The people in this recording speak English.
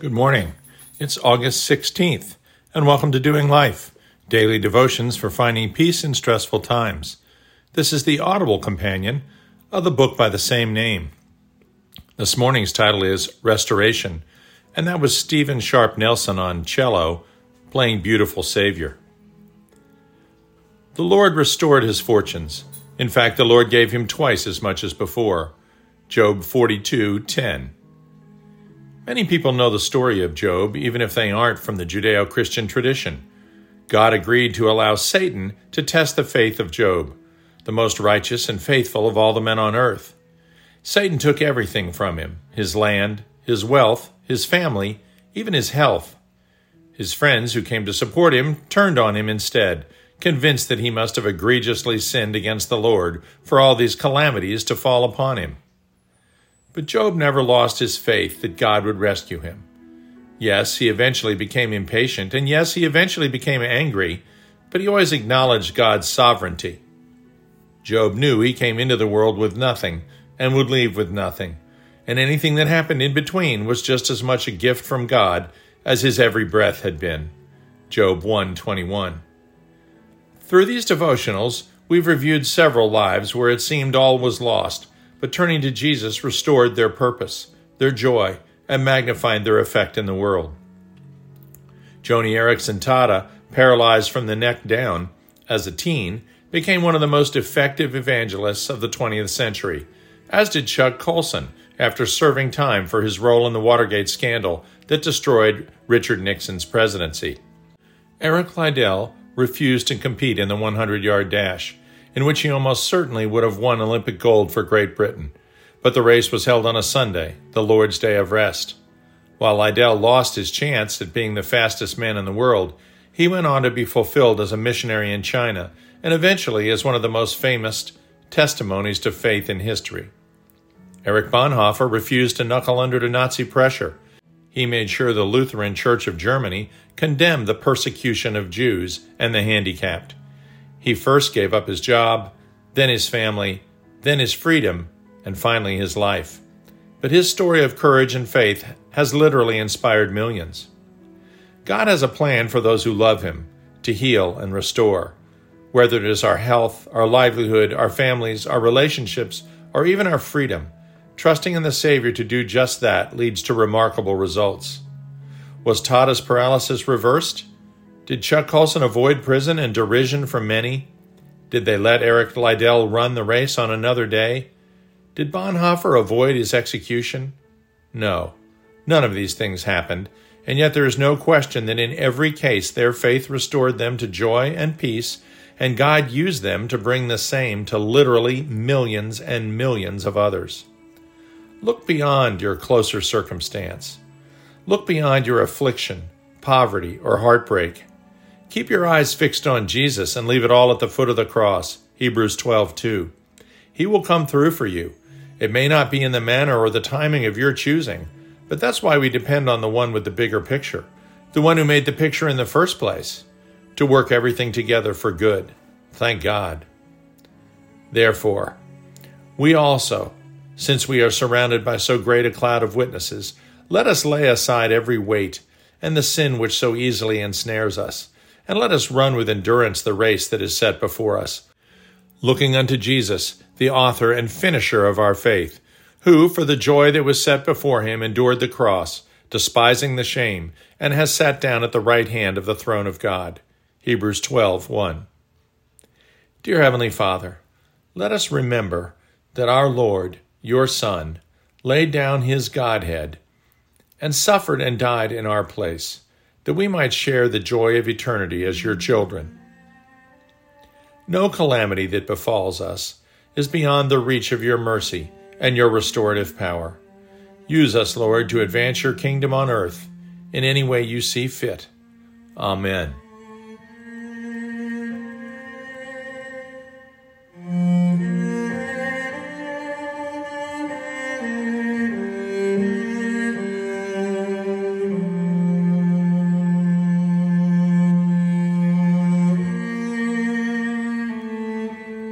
Good morning. It's August 16th, and welcome to Doing Life, daily devotions for finding peace in stressful times. This is the audible companion of the book by the same name. This morning's title is Restoration, and that was Steven Sharp Nelson on cello playing Beautiful Savior. The Lord restored his fortunes. In fact, the Lord gave him twice as much as before. Job 42 10. Many people know the story of Job, even if they aren't from the Judeo Christian tradition. God agreed to allow Satan to test the faith of Job, the most righteous and faithful of all the men on earth. Satan took everything from him his land, his wealth, his family, even his health. His friends who came to support him turned on him instead, convinced that he must have egregiously sinned against the Lord for all these calamities to fall upon him. But Job never lost his faith that God would rescue him. Yes, he eventually became impatient, and yes, he eventually became angry, but he always acknowledged God's sovereignty. Job knew he came into the world with nothing and would leave with nothing, and anything that happened in between was just as much a gift from God as his every breath had been. Job 121. Through these devotionals, we've reviewed several lives where it seemed all was lost but turning to Jesus restored their purpose, their joy, and magnified their effect in the world. Joni Eareckson Tada, paralyzed from the neck down as a teen, became one of the most effective evangelists of the 20th century, as did Chuck Colson after serving time for his role in the Watergate scandal that destroyed Richard Nixon's presidency. Eric Liddell refused to compete in the 100 yard dash, in which he almost certainly would have won Olympic gold for Great Britain. But the race was held on a Sunday, the Lord's Day of Rest. While Liddell lost his chance at being the fastest man in the world, he went on to be fulfilled as a missionary in China and eventually as one of the most famous testimonies to faith in history. Erich Bonhoeffer refused to knuckle under to Nazi pressure. He made sure the Lutheran Church of Germany condemned the persecution of Jews and the handicapped. He first gave up his job, then his family, then his freedom, and finally his life. But his story of courage and faith has literally inspired millions. God has a plan for those who love Him to heal and restore, whether it is our health, our livelihood, our families, our relationships, or even our freedom. Trusting in the Savior to do just that leads to remarkable results. Was Tada's paralysis reversed? Did Chuck Colson avoid prison and derision from many? Did they let Eric Liddell run the race on another day? Did Bonhoeffer avoid his execution? No, none of these things happened, and yet there is no question that in every case their faith restored them to joy and peace, and God used them to bring the same to literally millions and millions of others. Look beyond your closer circumstance. Look beyond your affliction, poverty, or heartbreak Keep your eyes fixed on Jesus and leave it all at the foot of the cross. Hebrews 12:2. He will come through for you. It may not be in the manner or the timing of your choosing, but that's why we depend on the one with the bigger picture, the one who made the picture in the first place, to work everything together for good. Thank God. Therefore, we also, since we are surrounded by so great a cloud of witnesses, let us lay aside every weight and the sin which so easily ensnares us and let us run with endurance the race that is set before us. Looking unto Jesus, the author and finisher of our faith, who, for the joy that was set before him, endured the cross, despising the shame, and has sat down at the right hand of the throne of God. Hebrews 12 1. Dear Heavenly Father, let us remember that our Lord, your Son, laid down his Godhead and suffered and died in our place that we might share the joy of eternity as your children. No calamity that befalls us is beyond the reach of your mercy and your restorative power. Use us, Lord, to advance your kingdom on earth in any way you see fit. Amen.